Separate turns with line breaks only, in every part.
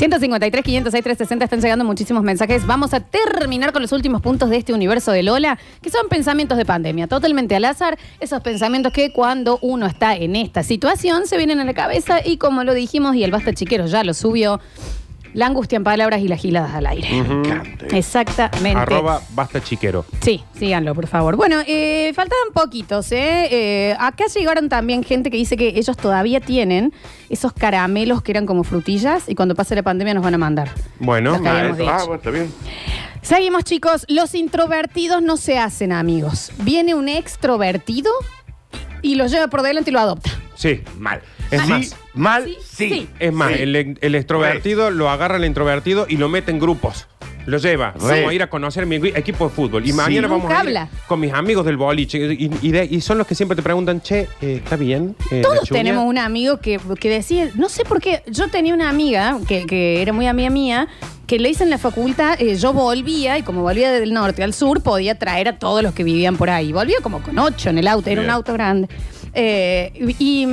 153, 506, 360 están llegando muchísimos mensajes. Vamos a terminar con los últimos puntos de este universo de Lola, que son pensamientos de pandemia, totalmente al azar. Esos pensamientos que cuando uno está en esta situación se vienen a la cabeza y como lo dijimos y el Basta Chiquero ya lo subió, la angustia en palabras y las giladas al aire.
Encante.
Exactamente.
Arroba basta chiquero.
Sí, síganlo, por favor. Bueno, eh, faltaban poquitos, ¿eh? Eh, Acá llegaron también gente que dice que ellos todavía tienen esos caramelos que eran como frutillas y cuando pase la pandemia nos van a mandar.
Bueno,
Lo que habíamos
Ah,
dicho.
bueno, está bien.
Seguimos, chicos. Los introvertidos no se hacen amigos. Viene un extrovertido y lo lleva por delante y lo adopta.
sí.
Mal.
Es
sí,
más.
Mal,
Sí.
Es más,
Sí.
el, el extrovertido lo agarra el introvertido y lo mete en grupos. Lo lleva.
Sí.
Vamos a ir a conocer mi gui- equipo de fútbol. Y
Sí.
mañana vamos a ir
habla.
con mis amigos del boliche. Y, y de- y son los que siempre te preguntan, che, eh, ¿está bien? Eh, la
Todos
chuña?"
tenemos un amigo que, que decía, no sé por qué, yo tenía una amiga que, que era muy amiga mía, que le hice en la facultad, eh, yo volvía y como volvía del norte al sur, podía traer a todos los que vivían por ahí. Volvía como con ocho en el auto, era un
Bien.
auto grande. Eh, y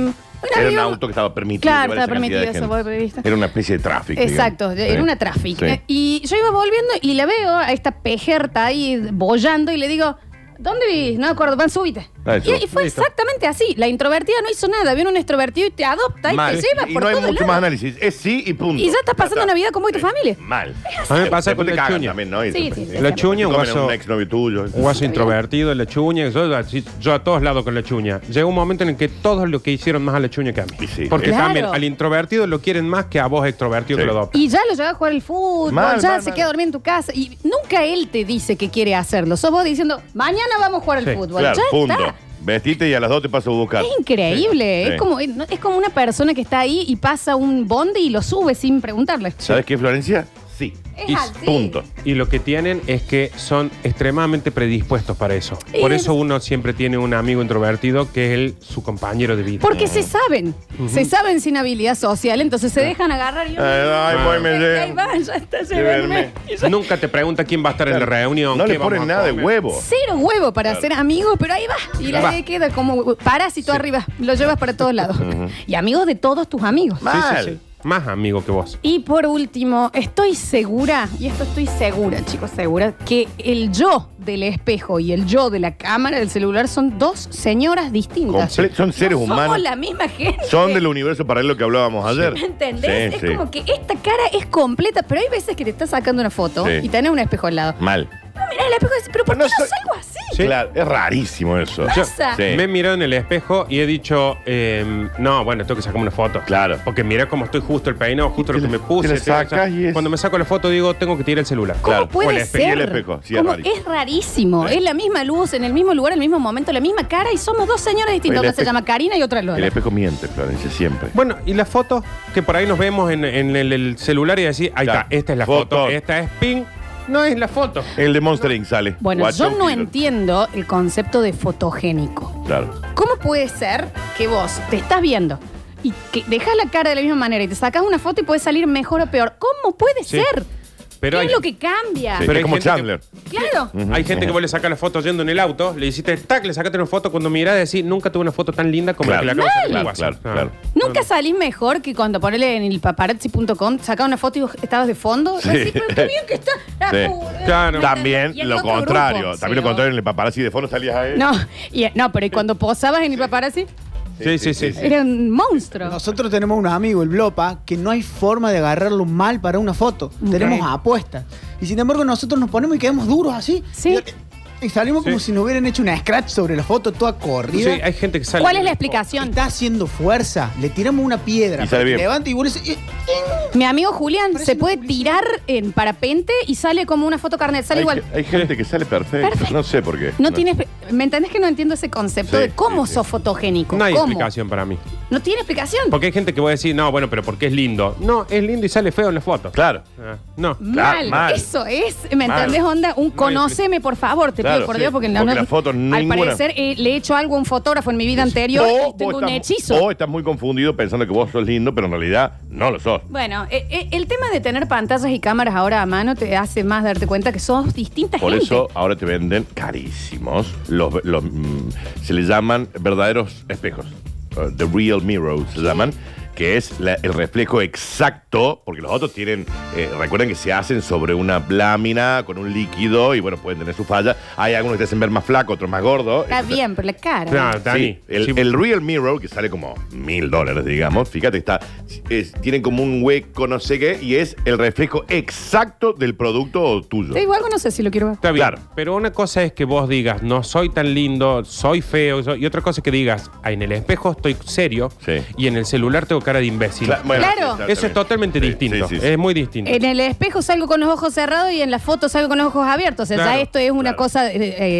Era un auto que estaba permitido.
Claro, estaba permitido eso, vos prevista.
Era una especie de tráfico.
Exacto,
digamos.
era
Sí.
una tráfico.
Sí.
Y yo iba volviendo y la veo a esta pejerta ahí bollando y le digo, ¿dónde vivís? No me acuerdo, van, súbite. Y, fue
Listo.
exactamente así. La introvertida no hizo nada. Viene un extrovertido y te adopta y
Mal.
te lleva
y
por
no hay
todos
mucho
lados.
más análisis. Es sí y punto.
Y ya estás pasando
está.
Navidad con vos y tu
Sí.
familia.
Mal.
A mí me pasa
Después
con
te
la
cagan
chuña.
también, ¿no? Y
Sí,
te-
sí, sí.
La chuña, un
Comen a
guaso,
un exnovio tuyo.
un guaso introvertido, la chuña. Yo, así- yo a todos lados con la chuña. Llega un momento en el que todos lo que hicieron más a la chuña que a mí.
Y sí.
Porque
Claro.
también al introvertido lo quieren más que a vos extrovertido
Sí.
que lo adoptan.
Y ya lo lleva a jugar el fútbol,
Mal,
ya
mal,
se
mal.
queda a dormir en tu casa. Y nunca él te dice que quiere hacerlo. Sos vos diciendo, mañana vamos a jugar al
Sí,
fútbol.
Claro,
ya
punto.
está.
Vestite y a las dos te paso a buscar.
Es increíble.
Sí.
Es, como, es como una persona que está ahí y pasa un bondi y lo sube sin preguntarle.
¿Sabes qué, Florencia? Sí.
Es
Y-
así.
Punto.
Y lo que tienen es que son extremadamente predispuestos para eso. Por
Es-
eso uno siempre tiene un amigo introvertido que es el, su compañero de vida.
Porque se saben, se saben sin habilidad social, entonces se dejan agarrar y
Ay, ay, voy, me
Ahí
llevo.
va, ya está,
Llévenme.
Nunca te pregunta quién va a estar en la reunión.
No
qué
le ponen
a
nada de
comer.
huevo.
Cero huevo para ser amigos, pero ahí va. Y la
Va.
queda como parásito arriba. Lo llevas para todos lados. Y amigos de todos tus amigos.
Sí,
Mal.
Más amigo que vos.
Y por último, estoy segura, y esto estoy segura, chicos, segura, que el yo del espejo y el yo de la cámara del celular son dos señoras distintas.
Comple- son seres
No
humanos.
Somos la misma gente.
Son del universo paralelo que hablábamos ayer.
¿Me entendés?
Sí,
es
sí.
como que esta cara es completa, pero hay veces que te estás sacando una foto
Sí.
y tenés un espejo al lado.
Mal.
No, mirá el espejo y dices, pero ¿por qué
no
no
soy-
salgo así?
Sí.
Claro, es rarísimo eso.
Yo- pasa?
Sí.
Me he mirado en el espejo y he dicho, eh, no, bueno, tengo que sacarme una foto.
Claro.
Porque mira cómo estoy justo el peinado, justo lo
te
que me puse.
te y es-
Cuando me saco la foto digo, tengo que tirar el celular.
¿Cómo
Claro.
O
puede
el espejo.
ser?
Y el espejo, sí, es
¿Cómo?
rarísimo.
es rarísimo.
Sí.
Es la misma luz, en el mismo lugar, en el mismo momento, la misma cara y somos dos señoras distintas.
El
Una se
espejo-
llama Karina y otra
El
Lola.
espejo miente, Florencia, siempre.
Bueno, y la foto que por ahí nos vemos en, en el, el celular y decir, ahí
Claro.
está, esta es la
Foto.
foto, esta es ping, no es la foto.
El de Monster Inc. sale.
Bueno,
Watch
yo no
killer.
entiendo el concepto de fotogénico.
Claro.
¿Cómo puede ser que vos te estás viendo y que dejas la cara de la misma manera y te sacas una foto y puede salir mejor o peor? ¿Cómo puede
Sí.
ser?
Pero
¿Qué
hay,
es lo que cambia?
Sí,
Pero hay
es como
gente que-
Chandler.
Claro.
hay gente que vos le sacas la foto yendo en el auto, le hiciste tac, le sacaste una foto, cuando mirás decís, nunca tuve una foto tan linda como la
Claro.
que le acabo de sacar en
Claro,
WhatsApp.
claro,
Ah.
Nunca salís mejor que cuando ponele en el paparazzi.com, saca una foto y vos estabas de fondo.
Sí.
Decís, pero qué bien que está. Ah,
Sí.
Claro.
También
Y
lo
otro
contrario.
grupo,
También lo
sí,
contrario en el paparazzi de fondo salías a él.
No, y- no, pero y cuando posabas en el paparazzi,
Sí, sí, sí.
era un monstruo.
Nosotros tenemos un amigo, el Blopa, que no hay forma de agarrarlo mal para una foto. Tenemos apuestas. Y sin embargo, nosotros nos ponemos y quedamos duros así.
Sí.
Y, y salimos como
Sí.
si nos hubieran hecho una scratch sobre la foto toda
Sí,
corrida.
hay gente que sale.
¿Cuál es la explicación?
Está haciendo fuerza. Le tiramos una piedra.
Y sale
para que
bien.
Levanta y vos le dices, "Eh,
Mi amigo Julián
Parece
se puede
una
tirar en parapente y sale como una foto carnet. Sale
Hay,
igual.
ge- hay gente que sale perfecto.
Perfecto.
No sé por qué.
No tienes. ¿Me entendés que no entiendo ese concepto
Sí,
de cómo
sí, sí.
sos fotogénico?
No hay
¿Cómo?
explicación para mí.
No tiene explicación.
Porque hay gente que va a decir, no, bueno, pero porque es lindo. No, es lindo y sale feo en la foto.
Claro.
Ah, no.
Mal,
Claro, mal.
eso es, ¿me
Mal.
entendés, onda? Un
hay
conóceme, por favor, te
Claro,
pido por
sí.
Dios, porque, no,
Porque
no-
la foto
al
ninguna-
parecer eh, le he hecho algo a un fotógrafo en mi vida anterior y
O
tengo un
estás-
hechizo.
o estás muy confundido pensando que vos sos lindo, pero en realidad no lo sos.
Bueno, eh, eh, el tema de tener pantallas y cámaras ahora a mano te hace más darte cuenta que sos distintas
Por
gente.
eso ahora te venden carísimos. Los, los, mm, se les llaman verdaderos espejos. Uh, the real mirrors se llaman. Que es la- el reflejo exacto, porque los otros tienen, eh, recuerden que se hacen sobre una lámina con un líquido y bueno, pueden tener su falla. Hay algunos que te hacen ver más flaco, otros más gordo.
Está
Entonces,
bien, pero la cara.
No, Dani.
Sí, el,
sí,
el Real Mirror, que sale como mil dólares, digamos, fíjate, está, es- tiene como un hueco, no sé qué, y es el reflejo exacto del producto tuyo.
Algo, no sé si lo quiero ver.
Está bien.
Claro.
Pero una cosa es que vos digas, no soy tan lindo, soy feo. soy- Y otra cosa es que digas, "Ah, en el espejo estoy serio
Sí.
y en el celular tengo cara de imbécil.
Cla- bueno,
Claro.
sí.
Eso es totalmente
Sí,
distinto.
sí, sí, sí.
Es muy distinto.
En el espejo salgo con los ojos cerrados y en la foto salgo con los ojos abiertos. O sea, ya esto es una
claro.
cosa eh,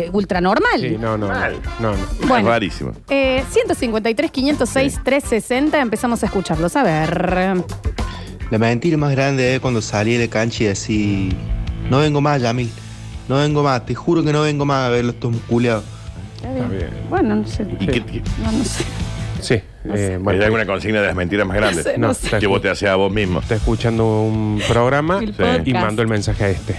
eh, ultra normal.
Sí, no, no, no,
Mal.
no, no.
Es
Bueno.
rarísimo.
Eh, 153, 506, 360. Empezamos a escucharlos. A ver.
La mentira más grande es cuando salí de la cancha y decís, no vengo más, Yamil, no vengo más, te juro que no vengo más a verlo estos culiados.
Está bien.
Está bien.
Bueno, no sé.
¿Y qué, qué-
No, no sé.
Sí. Eh,
¿Hay
bueno,
alguna consigna de las mentiras más grandes?
No sé,
no,
no sé.
está,
Que vos te haces a vos mismo.
está escuchando un programa
El
y
podcast.
mando el mensaje a este.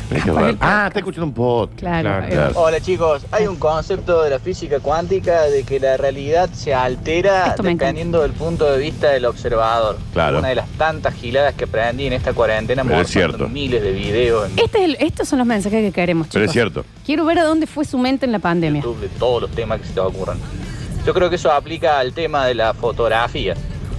Ah, está escuchando un podcast.
Claro.
Claro,
claro.
Hola chicos, hay un concepto de la física cuántica de que la realidad se altera
Esto me encanta.
dependiendo del punto de vista del observador.
Claro.
Una de las tantas giladas que aprendí en esta cuarentena
Pero es cierto.
miles de videos en
Este es el- estos son los mensajes que queremos, chicos.
Pero es cierto.
Quiero ver a dónde fue su mente en la pandemia.
YouTube de todos los temas que se te ocurran. Yo creo que eso aplica al tema de la fotografía.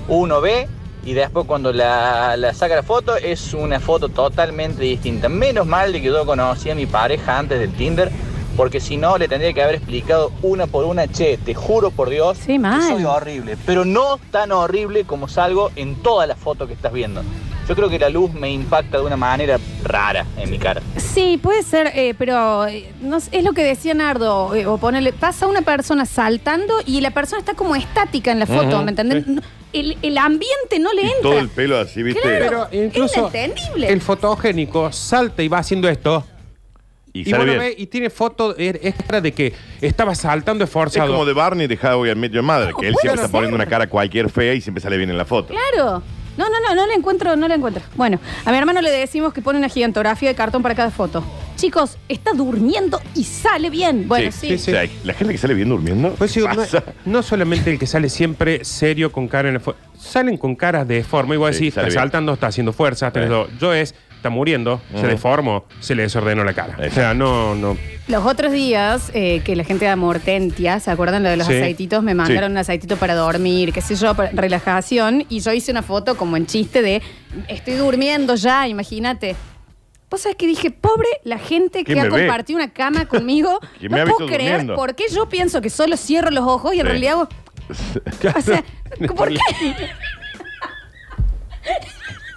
Uno ve y después cuando la, la saca la foto es una foto totalmente distinta. Menos mal de que yo conocí a mi pareja antes del Tinder, porque si no le tendría que haber explicado una por una, che, te juro por Dios
Sí, mal.
que soy horrible, pero no tan horrible como salgo en todas las fotos que estás viendo. Yo creo que la luz me impacta de una manera rara en mi cara.
Sí, puede ser, eh, pero eh, no sé, es lo que decía Nardo. eh, o ponerle, pasa una persona saltando y la persona está como estática en la foto,
Ujú,
¿me entendés?
sí.
No, el, el ambiente no le
Y
entra.
todo el pelo así, ¿viste?
Claro.
Pero incluso
es inentendible.
el fotogénico salta y va haciendo esto.
Y,
Y,
sale
vos lo
bien.
ves y tiene foto er- extra de que estaba saltando
Es
esforzado.
como de Barney de How I Met Your Mother, que él
puede
siempre está
ser.
poniendo una cara cualquier fea y siempre sale bien en la foto.
Claro. No, no, no, no le encuentro, no le encuentro. Bueno, a mi hermano le decimos que pone una gigantografía de cartón para cada foto. Chicos, está durmiendo y sale bien. Bueno, sí.
sí, sí.
O sea, la gente que sale bien durmiendo.
Pues digo, no,
pasa.
no solamente el que sale siempre serio con cara en la Salen con caras de forma. Igual
Sí,
sí,
sale
está
bien.
saltando, está haciendo fuerza. está
Sí.
Yo es, está muriendo, se deformó, se le desordenó la cara. O sea, no, no.
Los otros días que que la gente de Mortentia, ¿se acuerdan lo de los
Sí.
aceititos? Me mandaron un aceitito para dormir, qué sé yo, para relajación. Y yo hice una foto como en chiste de estoy durmiendo ya, imagínate. Vos sabés que dije, pobre la gente que
¿Quién
ha
me ve?
compartido una cama conmigo.
¿Quién me
no
ha
puedo
visto
creer
durmiendo?
por qué yo pienso que solo cierro los ojos y en
Sí.
realidad hago. O sea, ¿por qué?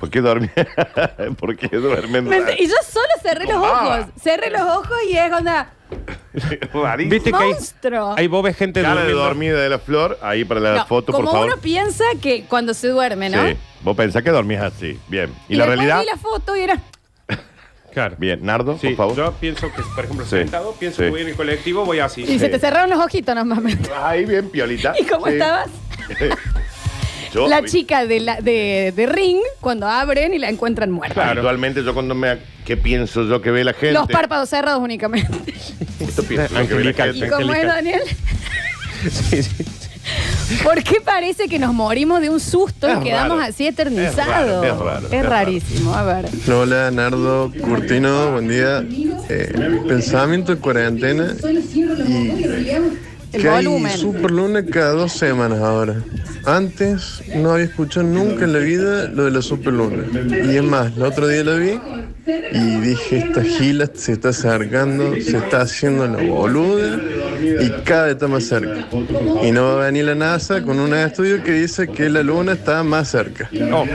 ¿Por qué dormir? ¿Por qué duermen?
¿Me ent- Y yo solo cerré los ojos. Cerré los ojos y es onda.
Rarísimo.
Viste que hay,
Monstruo.
hay vos ves gente
Cara de
durmiendo.
dormida de la flor, ahí para la
No,
foto,
como
por favor.
uno piensa que cuando se duerme, ¿no?
Sí. Vos pensás que dormís así. Bien. ¿Y, la
después
realidad?
vi la foto y era.
Claro.
Bien. Nardo,
Sí,
por favor.
yo pienso que, por ejemplo,
Sí.
sentado, pienso
Sí.
que voy en el colectivo, voy así.
Y se te cerraron los ojitos nomás.
Ahí bien, piolita.
¿Y cómo
Sí.
estabas?
Yo,
La chica de, la, de, de Ring, cuando abren y la encuentran muerta.
Claro.
Actualmente yo cuando me... ¿Qué pienso yo que ve la gente?
Los párpados cerrados únicamente.
Esto pienso yo que ve la
Angelical.
¿Y
gente.
cómo es. Daniel?
Sí, sí.
¿Por qué parece que nos morimos de un susto
Es
y quedamos
raro.
así eternizados?
Es raro, es raro, es raro.
rarísimo, a ver.
Hola, Nardo Curtino, buen día. Eh, pensamiento de cuarentena y
El
que hay
volumen.
super luna cada dos semanas ahora. Antes no había escuchado nunca en la vida lo de la super luna. Y es más, el otro día la vi y dije, esta gila se está acercando, se está haciendo la boluda y cada vez está más cerca. Y no va a venir la NASA con un estudio que dice que la luna está más cerca.
Ojo.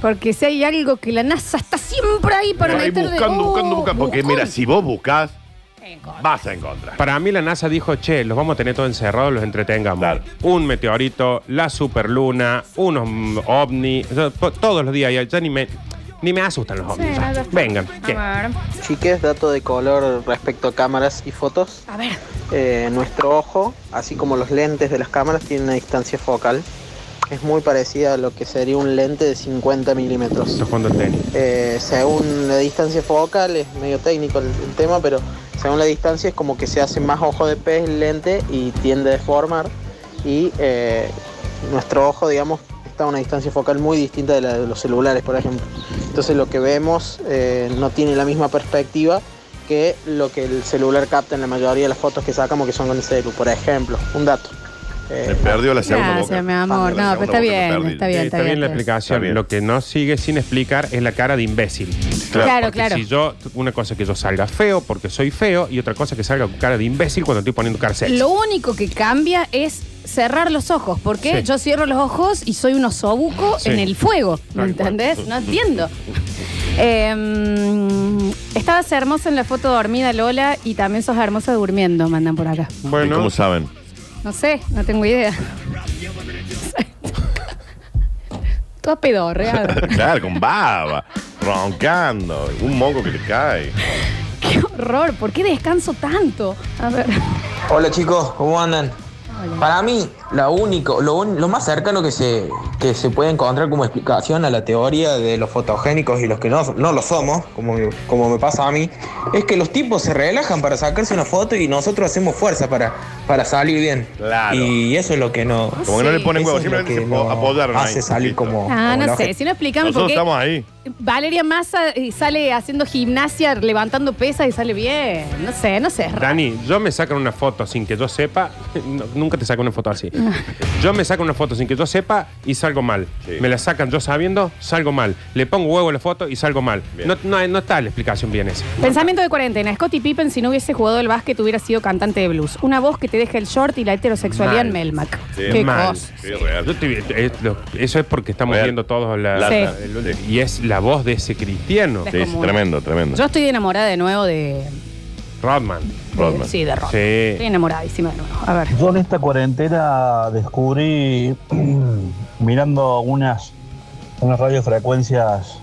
Porque si hay algo que la NASA está siempre ahí para
Ahí
meter de-
buscando, buscando, buscando. Porque mira, si vos buscas, Vas a encontrar.
Para mí la NASA dijo, che, los vamos a tener todos encerrados, los entretengamos.
Claro.
Un meteorito, la superluna, unos ovni, o sea, po- todos los días, ya, ya ni me ni me asustan los ovnis.
Sí,
ya.
está.
Vengan. ¿qué?
Ver.
Chiques, dato de color respecto a cámaras y fotos.
A ver.
Eh, nuestro ojo, así como los lentes de las cámaras, tiene una distancia focal. Es muy parecida a lo que sería un lente de 50 milímetros.
Estás jugando al tenis.
Eh, según la distancia focal, es medio técnico el, el tema, pero según la distancia es como que se hace más ojo de pez el lente y tiende a deformar. Y eh, nuestro ojo, digamos, está capta una distancia focal muy distinta de la de los celulares, por ejemplo. Entonces lo que vemos eh, no tiene la misma perspectiva que lo que el celular capta en la mayoría de las fotos que sacamos, que son con el celu, por ejemplo. Un dato.
Me perdió la segunda
Gracias,
boca.
mi amor.
La
No, pero
segunda
está
boca me
bien,
perdí.
está bien,
Sí,
está
está bien la
bien. está bien.
explicación.
Bien.
Lo que no sigue sin explicar es la cara de imbécil.
Claro,
Porque
claro.
Si yo, una cosa es que yo salga feo porque soy feo y otra cosa es que salga con cara de imbécil cuando estoy poniendo cara sexy.
Lo único que cambia es cerrar los ojos, porque
Sí.
yo cierro los ojos y soy un osobuco
Sí.
en el fuego. ¿Me
Tal cual.
entendés? No entiendo. Eh, estabas hermosa en la foto dormida, Lola, y también sos hermosa durmiendo, mandan por acá.
¿Y
Bueno,
cómo saben?
No sé, no tengo idea. Toda pedorreada.
claro, con baba, roncando, un moco que te cae.
Qué horror, ¿por qué descanso tanto? A ver.
Hola chicos, ¿cómo andan? Para mí, lo único, lo, un- lo más cercano que se, que se puede encontrar como explicación a la teoría de los fotogénicos y los que no, no lo somos, como, como me pasa a mí, es que los tipos se relajan para sacarse una foto y nosotros hacemos fuerza para, para salir bien.
Claro.
Y eso es lo que no.
Como que no le ponen
eso
huevo,
es lo
simplemente
que
se po-
no
apoyaron ahí.
hace salir como.
Ah,
como
no sé, si no explícame por
Nosotros
qué.
estamos ahí.
Valeria Massa eh, sale haciendo gimnasia, levantando pesas y sale bien. No sé, no sé. es raro.
Dani, yo me saco una foto sin que yo sepa. no, nunca te saco una foto así. Yo me saco una foto sin que yo sepa y salgo mal.
Sí.
Me la sacan yo sabiendo, salgo mal. Le pongo huevo a la foto y salgo mal.
Bien.
No, no, no está la explicación bien esa.
Pensamiento de cuarentena. Scottie Pippen, si no hubiese jugado el básquet, hubiera sido cantante de blues. Una voz que te deja el short y la heterosexualidad
Mal.
en Melmac.
Sí,
Qué
mal.
cosa.
Sí, real.
Yo te- es lo- eso es porque estamos
Real.
viendo todos la,
La-
Sí.
el- y es la voz de ese cristiano,
Sí.
Sí, tremendo, tremendo.
Yo estoy enamorada de nuevo de.
Rodman.
de-
Rodman.
sí, de Rodman.
Sí.
Estoy enamoradísima de nuevo. A ver.
Yo en esta cuarentena descubrí, mirando unas, unas radiofrecuencias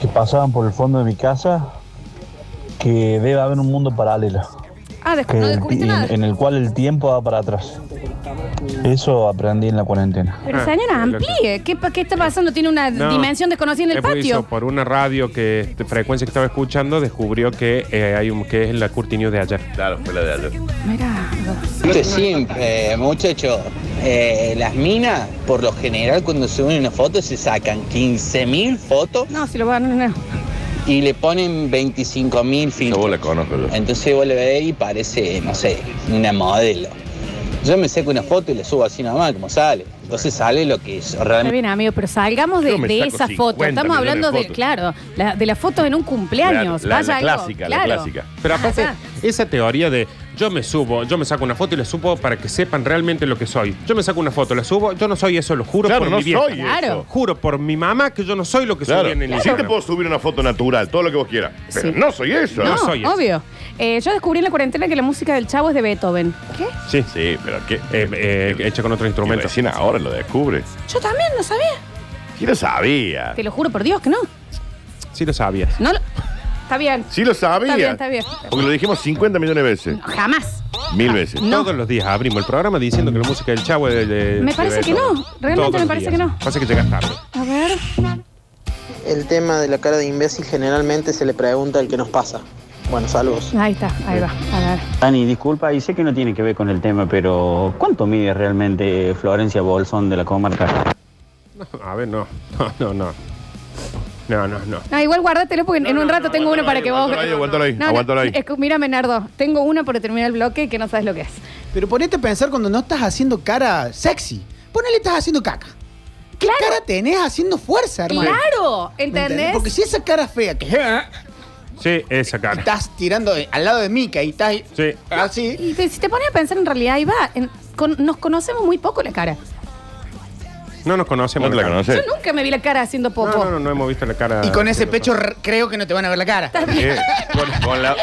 que pasaban por el fondo de mi casa, que debe haber un mundo paralelo,
Ah, des-
que
no
el
descubriste
ti-
nada.
en, en el cual el tiempo va para atrás. Eso aprendí en la cuarentena.
Pero
Ah,
señora, amplíe. ¿Qué, pa- ¿Qué está pasando? Tiene una
No.
dimensión desconocida en el
hizo
patio.
por una radio que de frecuencia que estaba escuchando descubrió que eh, hay un que es la Curti News de ayer.
Claro, fue la de ayer.
Mira.
Esto es simple, muchachos. Eh, las minas, por lo general, cuando suben una foto, se sacan 15.000 fotos
No, si lo van no, no.
Y le ponen 25.000
Esa
filtros.
vos la conozco yo.
Entonces vos le ves y parece, no sé, una modelo. Yo me saco una foto y la subo así nomás, como sale. Entonces sale lo que es
Está
realmente.
bien, amigo, pero salgamos de,
Yo
esa
50
foto. Estamos
de
hablando de, claro, la- de las fotos en un cumpleaños.
Claro, la-
Vaya
la
algo,
clásica, la
claro.
clásica.
Pero aparte,
Ajá.
esa teoría de yo me subo, yo me saco una foto y la subo para que sepan realmente lo que soy. Yo me saco una foto, la subo, yo no soy eso, lo juro
Claro,
por
no
mi vieja.
soy
Claro.
eso.
Juro por mi mamá que yo no soy lo que
Claro.
subí en el
Sí te
Instagram.
puedo subir una foto natural, todo lo que vos quieras. Pero
Sí.
no soy eso.
No,
No soy eso.
obvio. Eh, yo descubrí en la cuarentena que la música del chavo es de Beethoven. ¿Qué?
Sí.
Sí, pero ¿qué?
Eh, eh, hecha con otro
Y
instrumento.
recién ahora lo descubre.
Yo también no sabía.
Sí lo sabía.
Te lo juro por Dios que no.
Sí lo sabías.
No lo- Está bien.
Sí lo sabía.
Está bien, está bien.
Porque lo dijimos 50 millones de veces.
Jamás.
Mil veces.
No.
Todos los días abrimos el programa diciendo que la música del chavo es de, de-
Me
de
parece que
Beethoven.
no. Realmente
Todos
me
los
parece
días.
que no.
Pasa que llegas tarde.
A ver.
El tema de la cara de imbécil generalmente se le pregunta al que nos pasa. Bueno, saludos.
Ahí está, ahí va. A ver.
Dani, disculpa, y sé que no tiene que ver con el tema, pero ¿cuánto mide realmente Florencia Bolsón de la comarca?
A ver, no. No, no, no. No, no, no.
Ah, igual guárdatelo porque en un rato tengo uno para que vos.
Aguántalo ahí, aguántalo ahí,
No, no,
aguántalo ahí.
escu- mírame, Nardo. Tengo una para terminar el bloque que no sabes lo que es.
Pero ponete a pensar cuando no estás haciendo cara sexy. Ponele estás haciendo caca. ¿Qué
Claro.
cara tenés haciendo fuerza, hermano?
Claro,
¿Me
¿entendés?
Porque si esa cara fea que
Sí, esa cara.
estás tirando de- al lado de Mika y estás
Sí.
así.
Y te- si te pones a pensar en realidad, ahí va. en- con- nos conocemos muy poco la cara.
No nos conocemos.
¿No te la
cara.
conoces?
Yo nunca me vi la cara haciendo
No,
popo.
no, no, no hemos visto la cara.
Y con ese
de
pecho r- creo que no te van a ver la cara.
Eh, con, con la,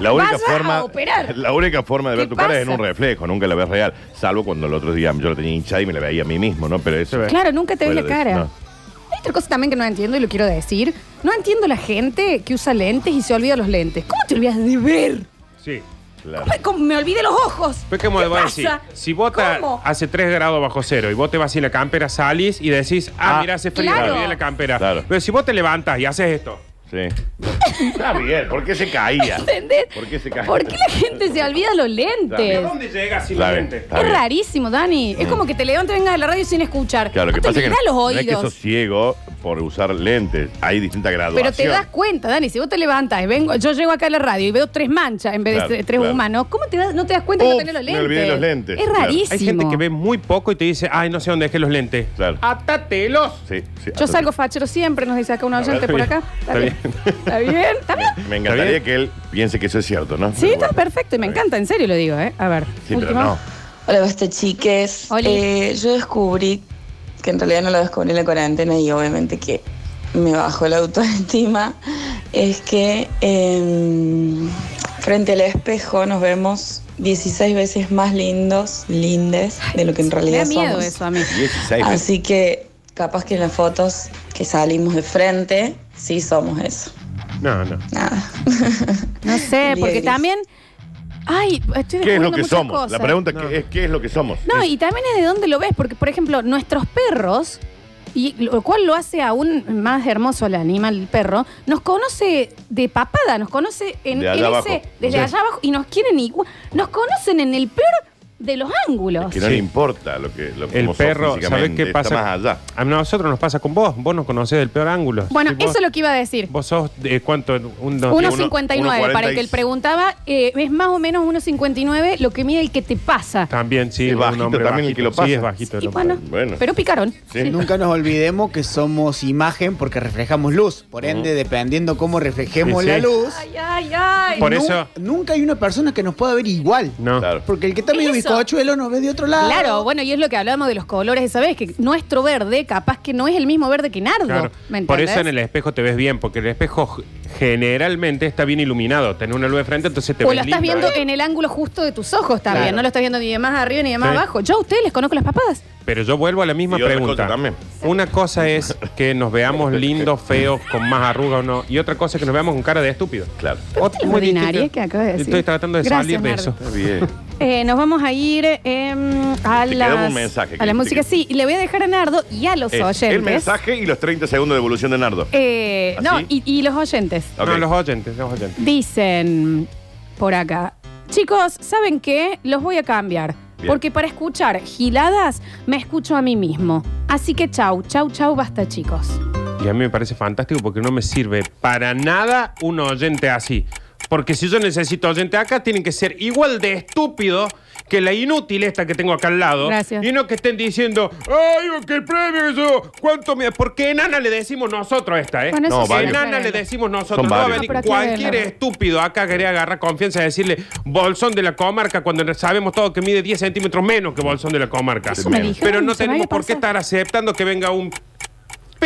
la única
Vas a
forma
operar.
la única forma de ver
¿Qué
tu cara es en
pasa?
un reflejo, nunca la ves real, salvo cuando el otro día yo la tenía hinchada y me la veía a mí mismo, ¿no? Pero eso
Se ve.
Claro, nunca te ves la
de-
cara.
no.
Hay otra cosa también que no entiendo y lo quiero decir. No entiendo la gente que usa lentes y se olvida los lentes. ¿Cómo te olvidas de ver?
Sí.
Claro.
¿Cómo, cómo me olvidé los ojos?
Pues como
¿Qué
voy a
pasa?
decir, si vos ta-
¿Cómo?
hace 3 grados bajo cero y vos te vas sin la campera, salís y decís, ah,
Ah,
mira, hace frío,
claro.
me olvidé la campera.
Claro.
Pero si vos te levantas y haces esto,
Sí. Está bien, ¿por qué se caía?
¿Entendés?
¿Por qué se caía?
¿Por qué la gente se olvida los
¿De
lentes?
dónde llega sin
Está bien,
lente?
está
Es
bien.
rarísimo, Dani. Es como que te levantes, vengas a la radio sin escuchar.
Claro, lo que
no te
pasa es que
los
no es que
oídos.
sos ciego por usar lentes. Hay distintas graduaciones.
Pero te das cuenta, Dani, si vos te levantas y vengo, yo llego acá a la radio y veo tres manchas en vez de
Claro,
tres
claro.
humanos, ¿cómo te das- no te das cuenta que no
Ups,
tenés los
me
lentes?
olvidé los lentes,
Es
claro.
rarísimo.
Hay gente que ve muy poco y te dice, ay, no sé dónde dejé los lentes.
Claro.
Atatelos.
Sí, sí.
Yo salgo fachero siempre, nos dice acá un oyente por acá.
Está bien.
¿Está bien? ¿Está bien?
Me encantaría
bien?
que él piense que eso es cierto, ¿no?
Sí,
Pero
está
bueno.
perfecto y me encanta, en serio lo digo, ¿eh? A ver.
Sí, pero
último.
no.
Hola, basta chiques.
Oli.
Eh, yo descubrí, que en realidad no lo descubrí en la cuarentena y obviamente que me bajó la autoestima, es que em, frente al espejo nos vemos 16 veces más lindos, lindes, de lo que en
Me
realidad
da miedo
somos.
eso a mí.
16 veces.
Así que capaz que en las fotos que salimos de frente, sí somos eso.
No, no.
Nada.
No sé, porque también. Ay, estoy
¿Qué es lo
descubriendo
que
muchas
somos?
cosas.
La pregunta que es ¿qué es lo que somos?
No, y también es de dónde lo ves, porque, por ejemplo, nuestros perros, y lo cual lo hace aún más hermoso al animal, el perro, nos conoce de papada, nos conoce en,
De allá
en
abajo.
ese, desde
Sí.
allá abajo, y nos quieren igual. Nos conocen en el peor de los ángulos.
Que no le importa lo que lo
El
cómo sos
perro, ¿sabes
físicamente,
qué
está
pasa?
más allá.
A nosotros nos pasa con vos. Vos nos conocés del peor ángulo.
Bueno,
Sí, vos-
eso es lo que iba a decir.
Vos sos, de ¿cuánto? Un, dos-
1.59, para el que él preguntaba, eh, es más o menos 1.59 lo que mide el que te pasa.
También, sí.
Es
un
bajito
hombre
también el que lo pasa.
Sí, es bajito.
Y
lo
bueno,
pasa.
Bueno.
pero picaron.
Sí.
Nunca nos olvidemos que somos imagen porque reflejamos luz. Por ende, dependiendo cómo reflejemos
Sí, sí.
la luz,
Ay, ay, ay.
Por
nu-
eso-
nunca hay una persona que nos pueda ver igual.
No.
Claro.
Porque el que está medio
Eso.
Bizcochuelo nos ve de otro lado.
Claro, bueno, y es lo que hablábamos de los colores esa vez, que nuestro verde capaz que no es el mismo verde que Nardo.
Claro.
¿Me
Por eso en el espejo te ves bien, porque el espejo generalmente está bien iluminado. Tenés una luz de frente, entonces te
O
ves
lo estás
lindo.
viendo en el ángulo justo de tus ojos también.
Claro.
No lo estás viendo ni de más arriba ni de más
Sí.
abajo. Yo a ustedes les conozco las papadas.
Pero yo vuelvo a la misma
Y otra
pregunta.
cosa también.
Una cosa es que nos veamos lindos, feos, con más arrugas o no. Y otra cosa es que nos veamos con cara de estúpido.
Claro.
La
muy
ordinaria que de decir.
Estoy tratando de
Gracias,
salir de
Nardo.
eso.
Está bien.
Eh, nos vamos a ir em, a
Te
las,
un mensaje,
a la música.
que-
Sí, le voy a dejar a Nardo y a los
Es
oyentes.
el mensaje y los 30 segundos de evolución de Nardo.
Eh, no,
¿Así?
y, y los oyentes.
Ok.
No, los oyentes, los oyentes.
Dicen por acá. Chicos, ¿saben qué? Los voy a cambiar.
Bien.
Porque para escuchar giladas me escucho a mí mismo. Así que chau, chau, chau, basta chicos.
Y a mí me parece fantástico porque no me sirve para nada un oyente así. Porque si yo necesito oyente acá, tienen que ser igual de estúpido que la inútil esta que tengo acá al lado.
Gracias.
Y no que estén diciendo, ay, que el premio, eso, ¿cuánto me...? Porque enana le decimos nosotros esta, ¿eh?
Bueno, eso
No,
sí,
varios.
Enana le decimos nosotros.
Son
No va a
varios.
venir
No, pero aquí
cualquier estúpido acá a querer agarrar confianza y decirle Bolsón de la comarca cuando sabemos todo que mide 10 centímetros menos que Bolsón de la comarca.
Eso me dijeron,
Pero no
se me
tenemos
había
por qué
pasado.
estar aceptando que venga un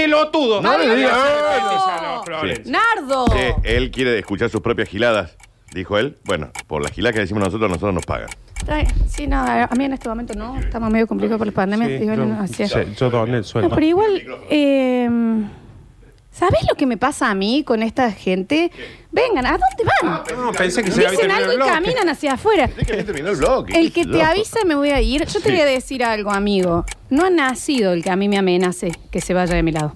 pelotudo.
No le digas.
Nardo.
Que él quiere escuchar sus propias giladas, dijo él. Bueno, por las giladas que decimos nosotros, nosotros nos pagan.
Ay, Sí, no, a mí en este momento no. Estamos medio complicados por la pandemia.
Sí,
Digo,
yo,
no, así es.
sí, yo doné el
No,
sueldo.
pero igual, eh, ¿sabes lo que me pasa a mí con esta gente? Vengan, ¿a dónde van?
No, pensé que se había
Dicen
terminado
algo
el
y
bloque.
caminan hacia afuera.
Que el.
El que te avisa me voy a ir. Yo te voy a decir algo, amigo. No ha nacido el que a mí me amenace que se vaya de mi lado.